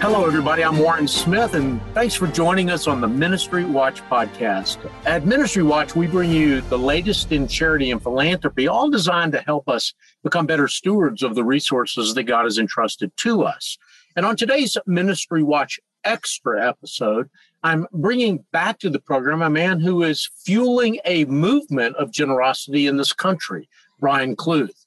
Hello, everybody. I'm Warren Smith, and thanks for joining us on the Ministry Watch podcast. At Ministry Watch, we bring you the latest in charity and philanthropy, all designed to help us become better stewards of the resources that God has entrusted to us. And on today's Ministry Watch extra episode, I'm bringing back to the program a man who is fueling a movement of generosity in this country, Brian Kluth.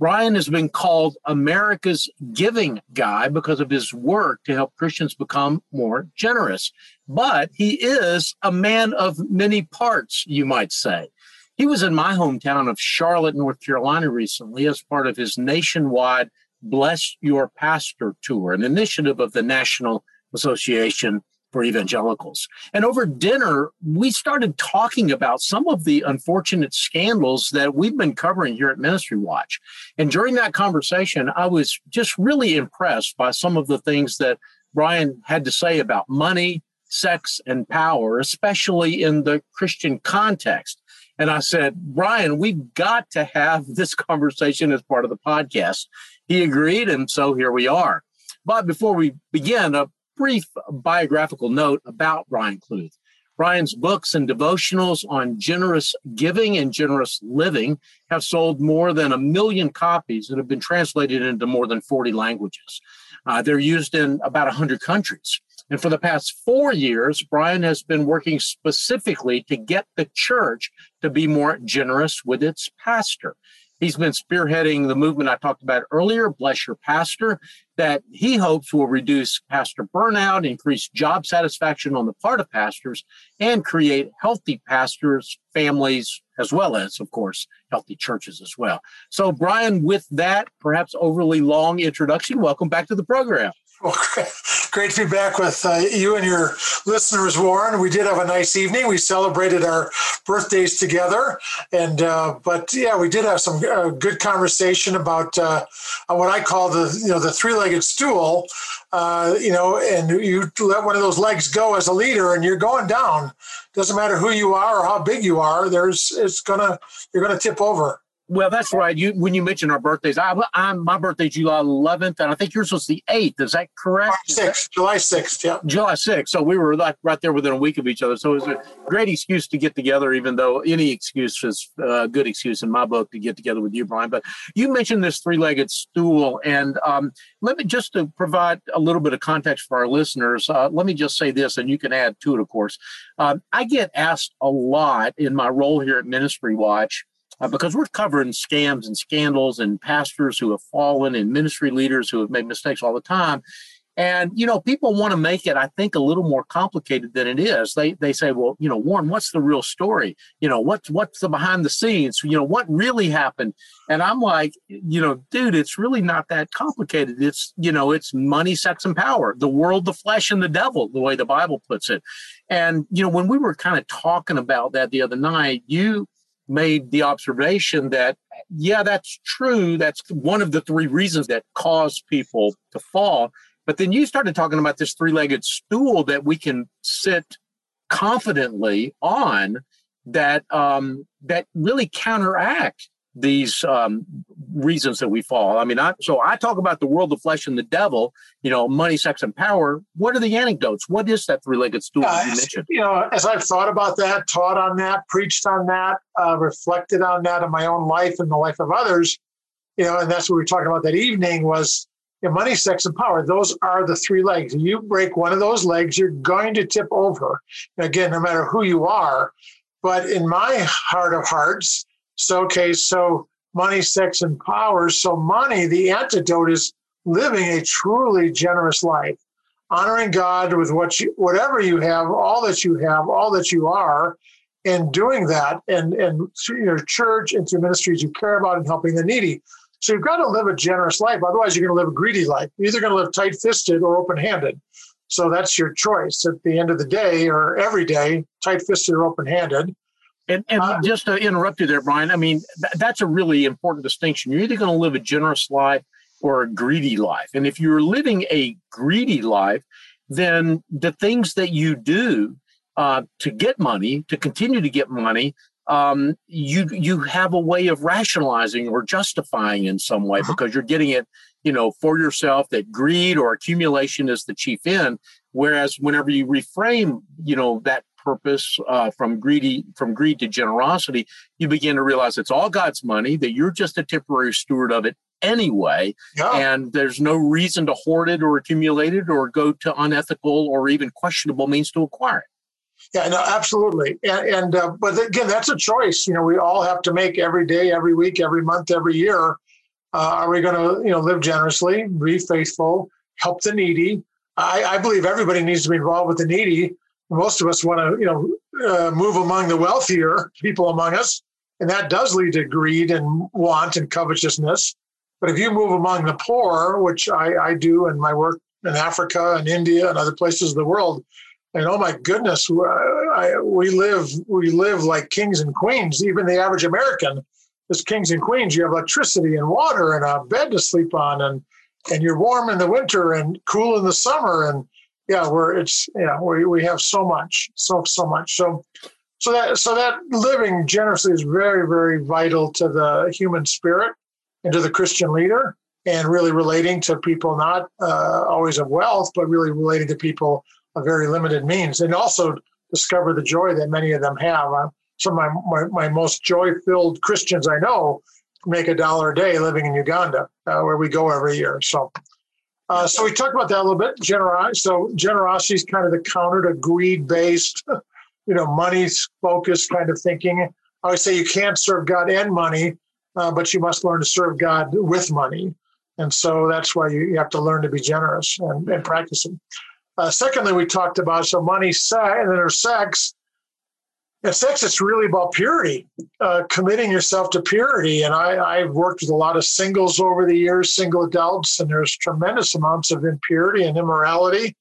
Brian has been called America's giving guy because of his work to help Christians become more generous. But he is a man of many parts, you might say. He was in my hometown of Charlotte, North Carolina recently as part of his nationwide Bless Your Pastor tour, an initiative of the National Association for evangelicals. And over dinner, we started talking about some of the unfortunate scandals that we've been covering here at Ministry Watch. And during that conversation, I was just really impressed by some of the things that Brian had to say about money, sex, and power, especially in the Christian context. And I said, Brian, we've got to have this conversation as part of the podcast. He agreed, and so here we are. But before we begin, a brief biographical note about Brian Kluth. Brian's books and devotionals on generous giving and generous living have sold more than a million copies and have been translated into more than 40 languages. Uh, they're used in about 100 countries. And for the past four years, Brian has been working specifically to get the church to be more generous with its pastor. He's been spearheading the movement I talked about earlier, Bless Your Pastor, that he hopes will reduce pastor burnout, increase job satisfaction on the part of pastors, and create healthy pastors, families, as well as, of course, healthy churches as well. So, Brian, with that perhaps overly long introduction, welcome back to the program. Well, great to be back with uh, you and your listeners, Warren. We did have a nice evening. We celebrated our birthdays together, and uh, but yeah, we did have some uh, good conversation about uh, what I call the you know the three-legged stool. Uh, you know, and you let one of those legs go as a leader, and you're going down. Doesn't matter who you are or how big you are. There's it's gonna you're gonna tip over. Well, that's right. You when you mentioned our birthdays, I, am my birthday's July 11th, and I think yours was the 8th. Is that correct? Sixth, July 6th. Yeah, July 6th. So we were like right there within a week of each other. So it was a great excuse to get together. Even though any excuse is a good excuse in my book to get together with you, Brian. But you mentioned this three-legged stool, and um, let me just to provide a little bit of context for our listeners. Uh, let me just say this, and you can add to it, of course. Um, I get asked a lot in my role here at Ministry Watch uh, because we're covering scams and scandals and pastors who have fallen and ministry leaders who have made mistakes all the time. And you know, people want to make it, I think, a little more complicated than it is. They they say, well, you know, Warren, what's the real story? You know, what's what's the behind the scenes? You know, what really happened? And I'm like, you know, dude, it's really not that complicated. It's you know, it's money, sex, and power, the world, the flesh, and the devil, the way the Bible puts it. And you know, when we were kind of talking about that the other night, you made the observation that, yeah, that's true. That's one of the three reasons that cause people to fall. But then you started talking about this three legged stool that we can sit confidently on that um, that really counteract these um, reasons that we fall. I mean, I, so I talk about the world, the flesh, and the devil. You know, money, sex, and power. What are the anecdotes? What is that three-legged stool uh, you mentioned? You know, as I've thought about that, taught on that, preached on that, uh, reflected on that in my own life and the life of others. You know, and that's what we were talking about that evening was you know, money, sex, and power. Those are the three legs. You break one of those legs, you're going to tip over. Again, no matter who you are. But in my heart of hearts, so okay, so money, sex, and power. So, money, the antidote is living a truly generous life, honoring God with what you, whatever you have, all that you have, all that you are, and doing that, and and through your church and through ministries you care about and helping the needy. So you've got to live a generous life. Otherwise, you're going to live a greedy life. You're either going to live tight-fisted or open-handed. So that's your choice at the end of the day or every day, tight-fisted or open-handed. And, and uh, just to interrupt you there, Brian, I mean, th- that's a really important distinction. You're either going to live a generous life or a greedy life. And if you're living a greedy life, then the things that you do uh, to get money, to continue to get money, um, you you have a way of rationalizing or justifying in some way uh-huh. because you're getting it you know, for yourself that greed or accumulation is the chief end. Whereas whenever you reframe, you know, that purpose uh, from greedy from greed to generosity, you begin to realize it's all God's money, that you're just a temporary steward of it anyway. Yeah. And there's no reason to hoard it or accumulate it or go to unethical or even questionable means to acquire it. Yeah, no, absolutely. And, and uh, but again, that's a choice. You know, we all have to make every day, every week, every month, every year. Uh, are we going to, you know, live generously, be faithful, help the needy? I, I, believe everybody needs to be involved with the needy. Most of us want to, you know, uh, move among the wealthier people among us, and that does lead to greed and want and covetousness. But if you move among the poor, which I, I do in my work in Africa and India and other places of the world, and oh my goodness, I, we live we live like kings and queens. Even the average American is kings and queens. You have electricity and water and a bed to sleep on, and and you're warm in the winter and cool in the summer. And yeah, we're it's yeah we we have so much, so so much. So so that so that living generously is very very vital to the human spirit and to the Christian leader, and really relating to people not uh, always of wealth, but really relating to people of very limited means, and also discover the joy that many of them have. Uh, some of my, my, my most joy filled Christians I know make a dollar a day living in Uganda, uh, where we go every year. So, uh, so we talked about that a little bit. Generosity. So generosity is kind of the counter to greed based, you know, money focused kind of thinking. I always say you can't serve God and money, uh, but you must learn to serve God with money. And so that's why you, you have to learn to be generous and, and practice it. Uh, secondly, we talked about so money, sex, and then there's sex. And sex, it's really about purity, uh, committing yourself to purity. And I, I've worked with a lot of singles over the years, single adults, and there's tremendous amounts of impurity and immorality,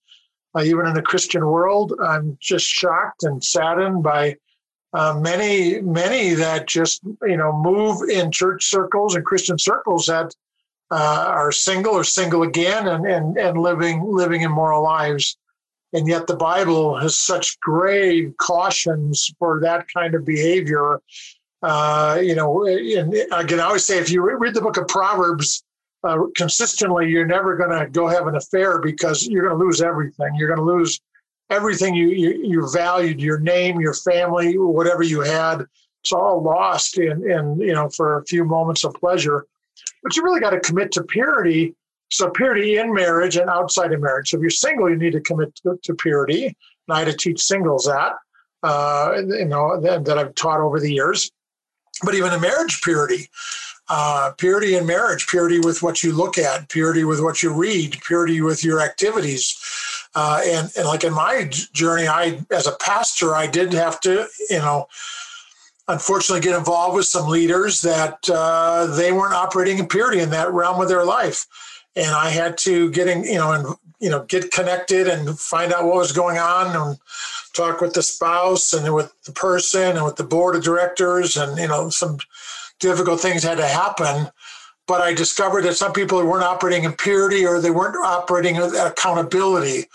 uh, even in the Christian world. I'm just shocked and saddened by uh, many, many that just you know move in church circles and Christian circles that uh, are single or single again and, and, and living living immoral lives. And yet the Bible has such grave cautions for that kind of behavior. Uh, you know, and again, I always say if you read the book of Proverbs uh, consistently, you're never going to go have an affair because you're going to lose everything. You're going to lose everything you, you, you valued, your name, your family, whatever you had. It's all lost in, in, you know, for a few moments of pleasure. But you really got to commit to purity. So purity in marriage and outside of marriage. So if you're single, you need to commit to, to purity. And I had to teach singles that, uh, you know, that, that, I've taught over the years. But even in marriage, purity. Uh, purity in marriage, purity with what you look at, purity with what you read, purity with your activities. Uh, and, and like in my journey, I, as a pastor, I did have to, you know, unfortunately get involved with some leaders that uh, they weren't operating in purity in that realm of their life and i had to get in you know and you know get connected and find out what was going on and talk with the spouse and with the person and with the board of directors and you know some difficult things had to happen. But i discovered that some people weren't operating in purity or they weren't operating with accountability.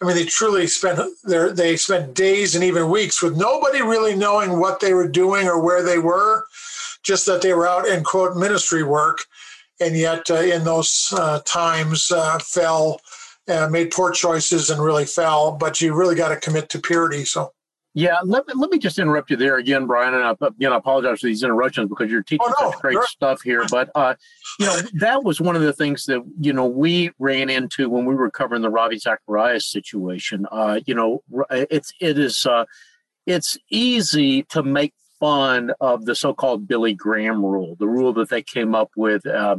I mean, they truly spent their they spent days and even weeks with nobody really knowing what they were doing or where they were, just that they were out in quote ministry work, and yet uh, in those uh, times uh, fell, uh, made poor choices and really fell. But you really got to commit to purity. So yeah, let me, let me just interrupt you there again, Brian. And I, you know, I apologize for these interruptions because you're teaching oh, no, such great sure. stuff here. But uh, you know, that was one of the things that you know we ran into when we were covering the Ravi Zacharias situation. Uh, you know, it's it is uh, it's easy to make fun of the so-called Billy Graham rule, the rule that they came up with. Uh,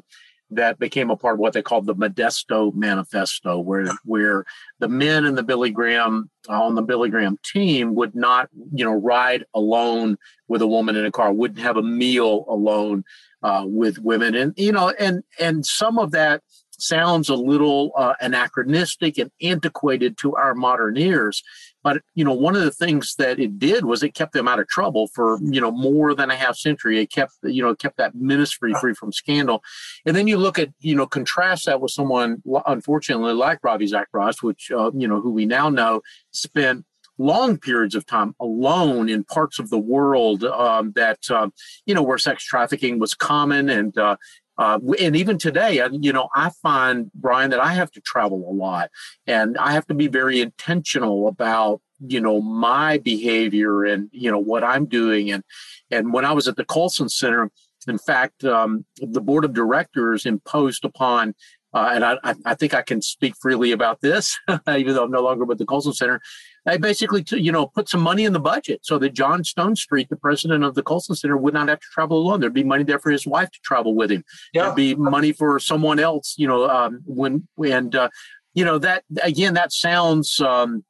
that became a part of what they called the Modesto Manifesto, where where the men in the Billy Graham on the Billy Graham team would not, you know, ride alone with a woman in a car, wouldn't have a meal alone uh, with women, and you know, and and some of that sounds a little uh, anachronistic and antiquated to our modern ears. But you know, one of the things that it did was it kept them out of trouble for you know more than a half century. It kept you know kept that ministry free from scandal. And then you look at you know contrast that with someone unfortunately like Ravi Zacharias, which uh, you know who we now know spent long periods of time alone in parts of the world um, that um, you know where sex trafficking was common and uh, uh, and even today, you know, I find Brian that I have to travel a lot, and I have to be very intentional about you know my behavior and you know what I'm doing. And and when I was at the Colson Center, in fact, um, the board of directors imposed upon uh, and I, I, think I can speak freely about this, even though I'm no longer with the Colson Center. I basically, you know, put some money in the budget so that John Stonestreet, the president of the Colson Center, would not have to travel alone. There'd be money there for his wife to travel with him. Yeah. There'd be money for someone else, you know, um, when and uh, you know that again, that sounds um,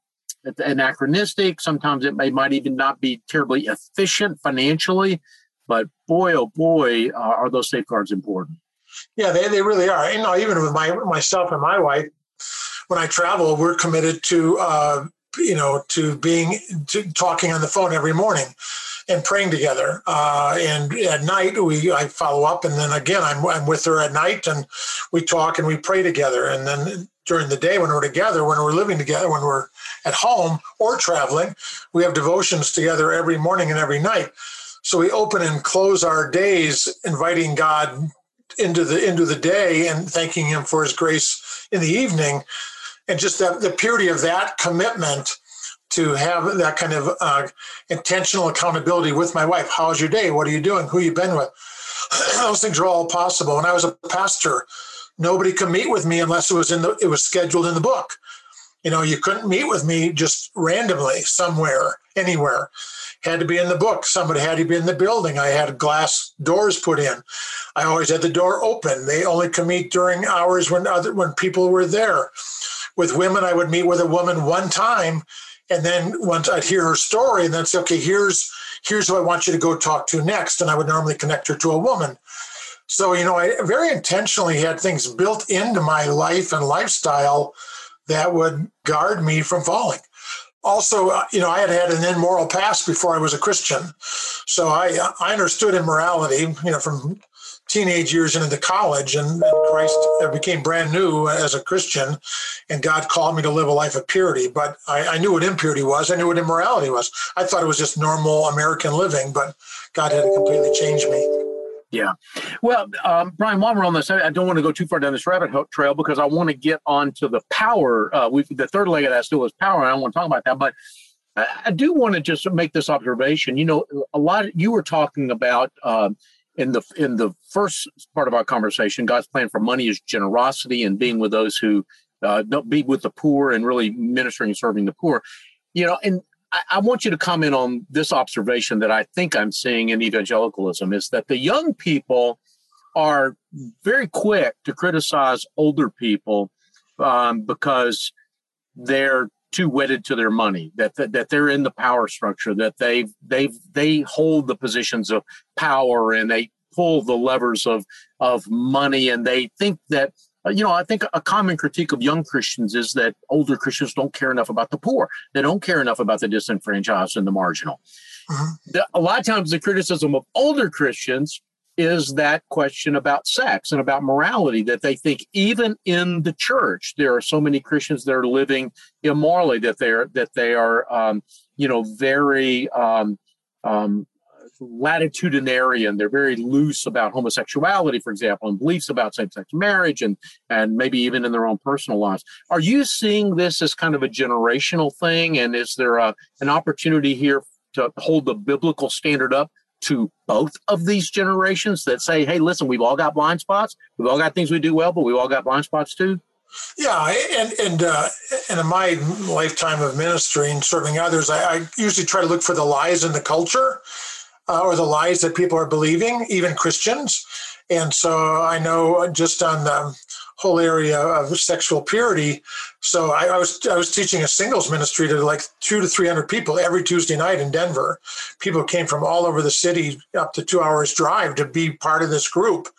anachronistic. Sometimes it may might even not be terribly efficient financially, but boy, oh boy, uh, are those safeguards important. Yeah, they, they really are. You know, even with my myself and my wife, when I travel, we're committed to uh, you know to being to talking on the phone every morning and praying together. Uh, and at night, we I follow up, and then again, I'm I'm with her at night, and we talk and we pray together. And then during the day, when we're together, when we're living together, when we're at home or traveling, we have devotions together every morning and every night. So we open and close our days inviting God into the into the day and thanking him for his grace in the evening and just the purity of that commitment to have that kind of uh, intentional accountability with my wife. How's your day? What are you doing? Who you been with? Those things are all possible. When i was a pastor nobody could meet with me unless it was in the it was scheduled in the book. You know you couldn't meet with me just randomly somewhere anywhere had to be in the book. Somebody had to be in the building. I had glass doors put in. I always had the door open. They only could meet during hours when other when people were there. With women, I would meet with a woman one time, and then once I'd hear her story, and then say, okay, here's here's who I want you to go talk to next, and I would normally connect her to a woman. So you know, I very intentionally had things built into my life and lifestyle that would guard me from falling also, uh, you know, I had had an immoral past before I was a Christian, so I uh, I understood immorality, you know, from teenage years into college, and, and Christ became brand new as a Christian, and God called me to live a life of purity. But I, I knew what impurity was. I knew what immorality was. I thought it was just normal American living, but God had completely change me. Yeah. Well, um, Brian, while we're on this, I, don't want to go too far down this rabbit trail because I want to get on to the power. Uh, we the third leg of that still is power, and I want to talk about that. But I, I do want to just make this observation. You know, a lot of, you were talking about um, in the in the first part of our conversation, God's plan for money is generosity and being with those who uh, don't be with the poor and really ministering and serving the poor. You know, and I, I want you to comment on this observation that I think I'm seeing in evangelicalism is that the young people are very quick to criticize older people um, because they're too wedded to their money that, that that they're in the power structure that they they they hold the positions of power and they pull the levers of of money and they think that you know, I think a common critique of young Christians is that older Christians don't care enough about the poor. They don't care enough about the disenfranchised and the marginal. Mm-hmm. The, a lot of times, the criticism of older Christians is that question about sex and about morality that they think even in the church there are so many Christians that are living immorally that they're that they are um, you know very um, um, latitudinarian. They're very loose about homosexuality, for example, and beliefs about same-sex marriage, and and maybe even in their own personal lives. Are you seeing this as kind of a generational thing? And is there a, an opportunity here to hold the biblical standard up to both of these generations that say, "Hey, listen, we've all got blind spots. We've all got things we do well, but we've all got blind spots too." Yeah, and and uh, and in my lifetime of ministry and serving others, I, I usually try to look for the lies in the culture uh, or the lies that people are believing, even Christians. And so I know just on the whole area of sexual purity. So I, I, was I was teaching a singles ministry to like two to three hundred people every Tuesday night in Denver. People came from all over the city, up to two hours drive, to be part of this group.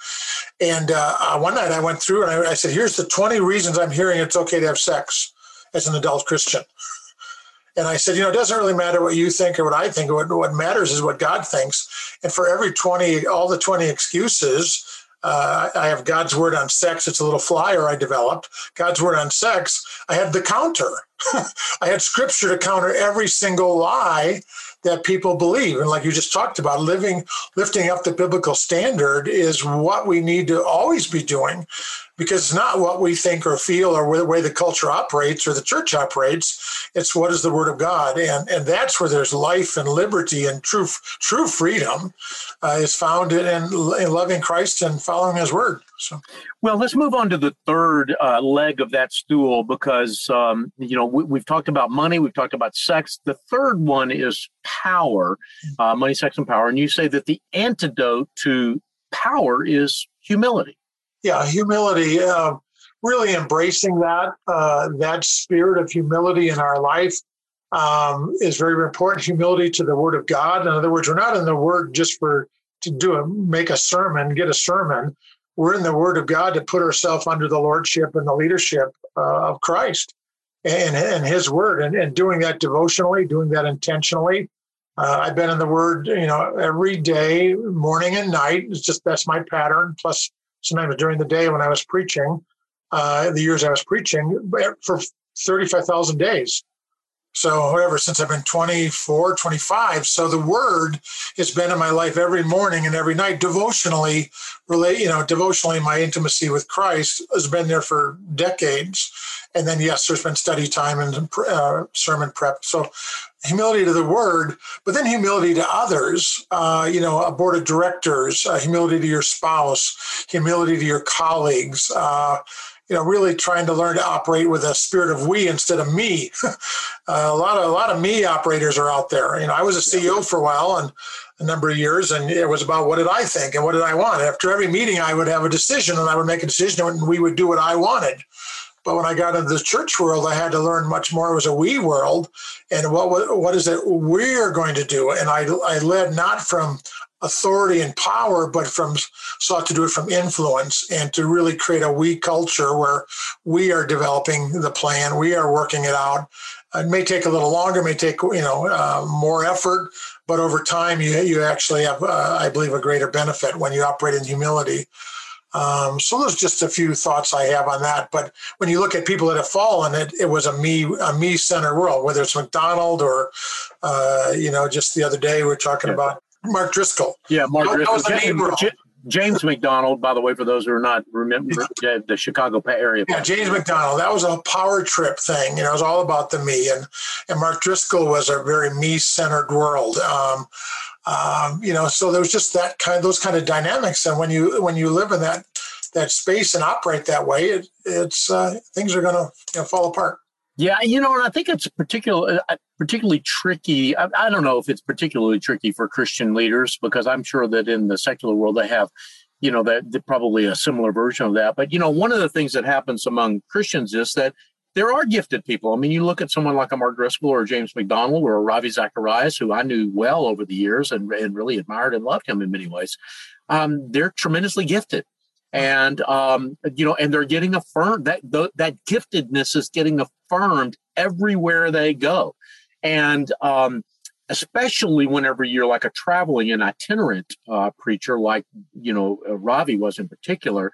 And uh, uh one night I went through and I, I said, "Here's the twenty reasons I'm hearing it's okay to have sex as an adult Christian." And I said, you know, it doesn't really matter what you think or what I think. What, what matters is what God thinks. And for every 20, all the 20 excuses, uh, I have God's word on sex. It's a little flyer I developed. God's word on sex. I had the counter. I had scripture to counter every single lie that people believe. And like you just talked about, living, lifting up the biblical standard is what we need to always be doing because it's not what we think or feel or the way the culture operates or the church operates. It's what is the word of God. And, and that's where there's life and liberty and true, true freedom uh, is found in, in loving Christ and following his word. So, well, let's move on to the third uh, leg of that stool because um, you know we, have talked about money, we've talked about sex. The third one is power, uh, money, sex, and power. And you say that the antidote to power is humility. Yeah, humility. Uh, really embracing that uh, that spirit of humility in our life um, is very important. Humility to the Word of God. In other words, we're not in the Word just for to do a, make a sermon, get a sermon we're in the Word of God to put ourselves under the lordship and the leadership uh, of Christ and, and His Word, and, and doing that devotionally, doing that intentionally. Uh, I've been in the Word, you know, every day, morning and night. It's just that's my pattern. Plus, sometimes during the day when I was preaching, uh, the years I was preaching for thirty-five thousand days. So, however, since I've been 24, 25, so the word has been in my life every morning and every night devotionally, relate, you know, devotionally, my intimacy with Christ has been there for decades. And then, yes, there's been study time and uh, sermon prep. So, humility to the word, but then humility to others, uh, you know, a board of directors, uh, humility to your spouse, humility to your colleagues, uh, you know, really trying to learn to operate with a spirit of we instead of me. uh, a lot of a lot of me operators are out there. You know, I was a CEO for a while and a number of years, and it was about what did I think and what did I want. After every meeting, I would have a decision, and I would make a decision, and we would do what I wanted. But when I got into the church world, I had to learn much more. It was a we world, and what what is it we're going to do? And I I led not from authority and power, but from sought to do it from influence and to really create a we culture where we are developing the plan, we are working it out. It may take a little longer, may take you know uh, more effort, but over time you you actually have, uh, I believe, a greater benefit when you operate in humility. Um, so there's just a few thoughts I have on that. But when you look at people that have fallen, it, it was a me a me centered world. Whether it's MacDonald or uh, you know, just the other day we are talking yeah. about Mark Driscoll. Yeah, Mark Driscoll. James, James MacDonald, by the way, for those who are not remember the Chicago area. Yeah, James MacDonald. That was a power trip thing. You know, it was all about the me. And and Mark Driscoll was a very me centered world. Um, um, you know, so there was just that kind, those kind of dynamics. And when you when you live in that that space and operate that way, it, it's uh, things are going to you know, fall apart. Yeah, you know, and I think it's particular, uh, particularly tricky. I, I, don't know if it's particularly tricky for Christian leaders because I'm sure that in the secular world they have, you know, that probably a similar version of that. But you know, one of the things that happens among Christians is that there are gifted people. I mean, you look at someone like a Mark Driscoll or James MacDonald or Ravi Zacharias, who I knew well over the years and, and really admired and loved him in many ways. Um, they're tremendously gifted and um, you know, and they're getting affirmed that that giftedness is getting affirmed everywhere they go, and um, especially whenever you're like a traveling and itinerant uh, preacher, like you know uh, Ravi was in particular,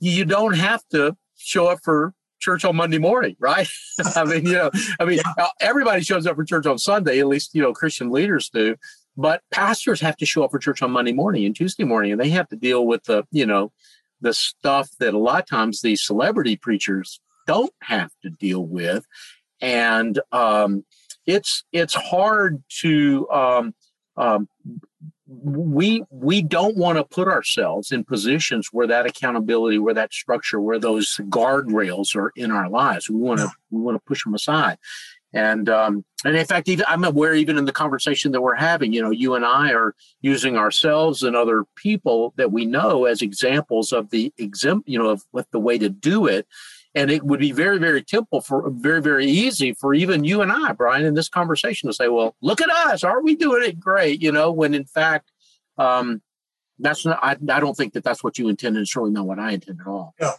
you don't have to show up for church on Monday morning, right? I mean, you know, I mean, yeah. everybody shows up for church on Sunday, at least, you know, Christian leaders do. But pastors have to show up for church on Monday morning and Tuesday morning, and they have to deal with the, you know, the stuff that a lot of times these celebrity preachers don't have to deal with, and um, it's it's hard to um, um, we we don't want to put ourselves in positions where that accountability, where that structure, where those guardrails are in our lives. We want to we want to push them aside. And um, and in fact, even I'm aware, even in the conversation that we're having, you know, you and I are using ourselves and other people that we know as examples of the exempt, you know, of what the way to do it. And it would be very, very simple for very, very easy for even you and I, Brian, in this conversation to say, well, look at us. Are we doing it great? You know, when in fact, um, that's not, I, I don't think that that's what you intended. It's certainly not what I intend at all. Yeah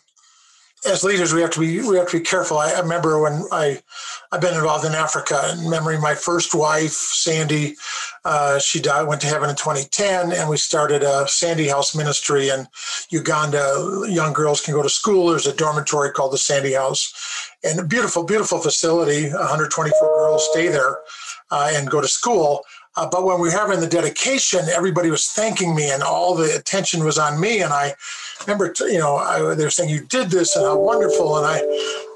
as leaders, we have to be we have to be careful. I, I remember when I I've been involved in Africa, and memory, my first wife, Sandy, uh, she died, went to heaven in 2010, and we started a Sandy House ministry in Uganda. Young girls can go to school. There's a dormitory called the Sandy House, and a beautiful, beautiful facility. 124 girls stay there uh, and go to school. Uh, but when we were having the dedication, everybody was thanking me, and all the attention was on me. And I remember, you know, I, they were saying, "You did this, and how wonderful!" And I,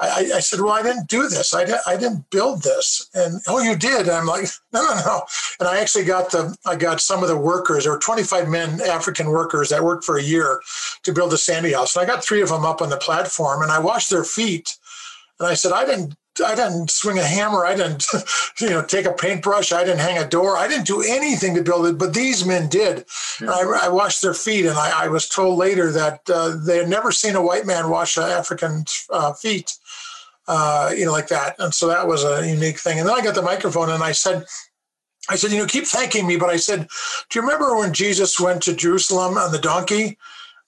I, I said, "Well, I didn't do this. I, I didn't build this." And oh, you did. And I'm like, "No, no, no." And I actually got the, I got some of the workers. There were 25 men, African workers, that worked for a year to build a sandy house, and I got three of them up on the platform, and I washed their feet. And I said, I didn't I didn't swing a hammer. I didn't, you know, take a paintbrush. I didn't hang a door. I didn't do anything to build it, but these men did. Yeah. I, I, washed their feet, and I, I was told later that uh, they had never seen a white man wash an African uh, feet, uh, you know, like that. And so that was a unique thing. And then I got the microphone, and I said, I said, you know, keep thanking me, but I said, do you remember when Jesus went to Jerusalem on the donkey?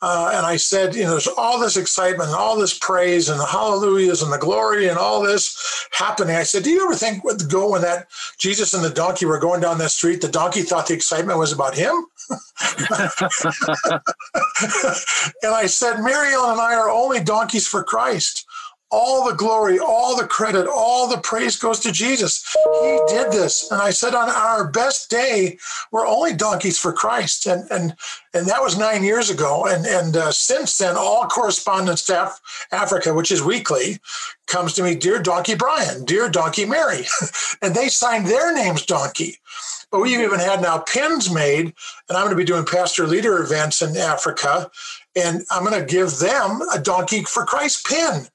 Uh, and I said, you know, there's all this excitement and all this praise and the hallelujahs and the glory and all this happening. I said, do you ever think would go when that Jesus and the donkey were going down that street, the donkey thought the excitement was about him? and I said, Mary Ellen and I are only donkeys for Christ all the glory, all the credit, all the praise goes to Jesus. He did this. And I said, on our best day, we're only donkeys for Christ. And and and that was nine years ago. And and uh, since then, all correspondence to Af- Africa, which is weekly, comes to me, dear Donkey Brian, dear Donkey Mary, and they signed their names Donkey. But we've even had now pins made, and I'm going to be doing pastor leader events in Africa, and I'm going to give them a Donkey for Christ pin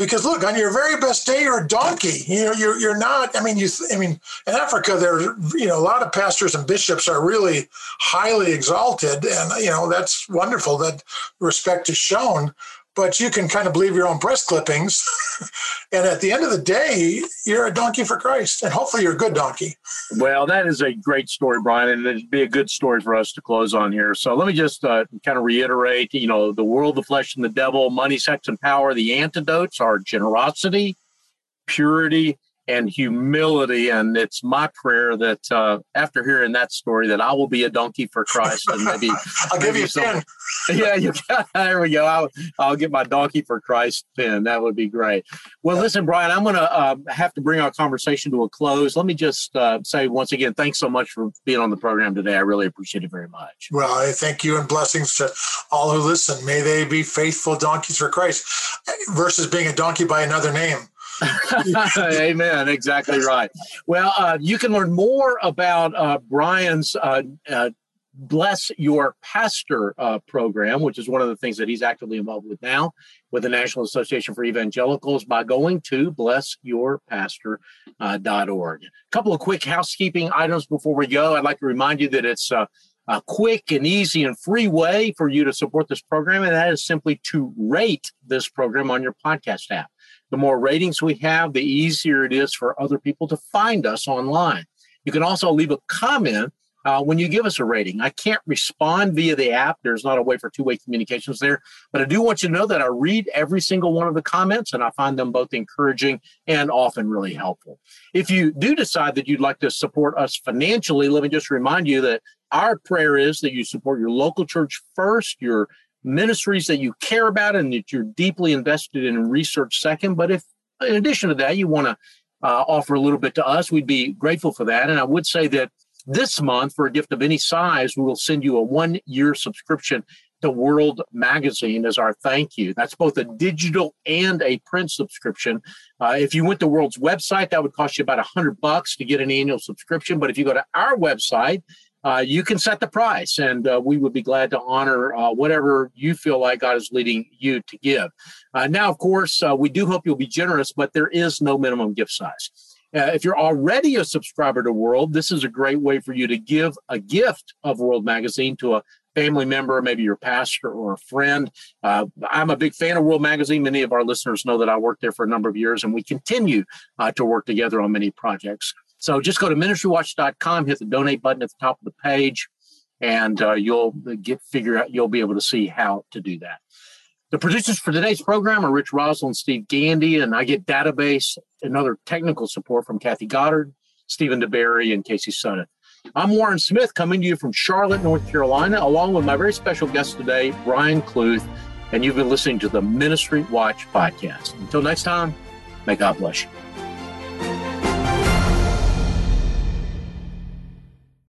because look on your very best day you're a donkey. You know you're, you're not i mean you i mean in africa there you know a lot of pastors and bishops are really highly exalted. And you know that's wonderful that respect is shown but you can kind of believe your own breast clippings. and at the end of the day, you're a donkey for Christ. And hopefully you're a good donkey. Well, that is a great story, Brian. And it'd be a good story for us to close on here. So let me just uh, kind of reiterate you know, the world, the flesh, and the devil, money, sex, and power. The antidotes are generosity, purity, and humility. And it's my prayer that uh, after hearing that story, that I will be a donkey for Christ, and maybe I'll maybe give you pin. Yeah, you got, there we go. I'll, I'll get my donkey for Christ pin. That would be great. Well, listen, Brian, I'm going to uh, have to bring our conversation to a close. Let me just uh, say once again, thanks so much for being on the program today. I really appreciate it very much. Well, I thank you and blessings to all who listen. May they be faithful donkeys for Christ versus being a donkey by another name. Amen. Exactly right. Well, uh, you can learn more about uh, Brian's uh, uh Bless Your Pastor uh, program, which is one of the things that he's actively involved with now with the National Association for Evangelicals by going to blessyourpastor.org. A couple of quick housekeeping items before we go. I'd like to remind you that it's a quick and easy and free way for you to support this program, and that is simply to rate this program on your podcast app. The more ratings we have, the easier it is for other people to find us online. You can also leave a comment uh, when you give us a rating. I can't respond via the app. There's not a way for two way communications there. But I do want you to know that I read every single one of the comments and I find them both encouraging and often really helpful. If you do decide that you'd like to support us financially, let me just remind you that our prayer is that you support your local church first, your ministries that you care about and that you're deeply invested in research second. But if, in addition to that, you want to uh, offer a little bit to us, we'd be grateful for that. And I would say that this month, for a gift of any size, we will send you a one year subscription to World Magazine as our thank you. That's both a digital and a print subscription. Uh, if you went to World's website, that would cost you about a hundred bucks to get an annual subscription. But if you go to our website, uh, you can set the price, and uh, we would be glad to honor uh, whatever you feel like God is leading you to give. Uh, now, of course, uh, we do hope you'll be generous, but there is no minimum gift size. Uh, if you're already a subscriber to World, this is a great way for you to give a gift of World Magazine to a family member, maybe your pastor or a friend. Uh, I'm a big fan of World Magazine. Many of our listeners know that I worked there for a number of years, and we continue uh, to work together on many projects. So just go to ministrywatch.com, hit the donate button at the top of the page, and uh, you'll get figure out you'll be able to see how to do that. The producers for today's program are Rich Rosell and Steve Gandy, and I get database and other technical support from Kathy Goddard, Stephen DeBerry, and Casey Sutton. I'm Warren Smith coming to you from Charlotte, North Carolina, along with my very special guest today, Brian Kluth. and you've been listening to the Ministry Watch podcast. Until next time, May God bless you.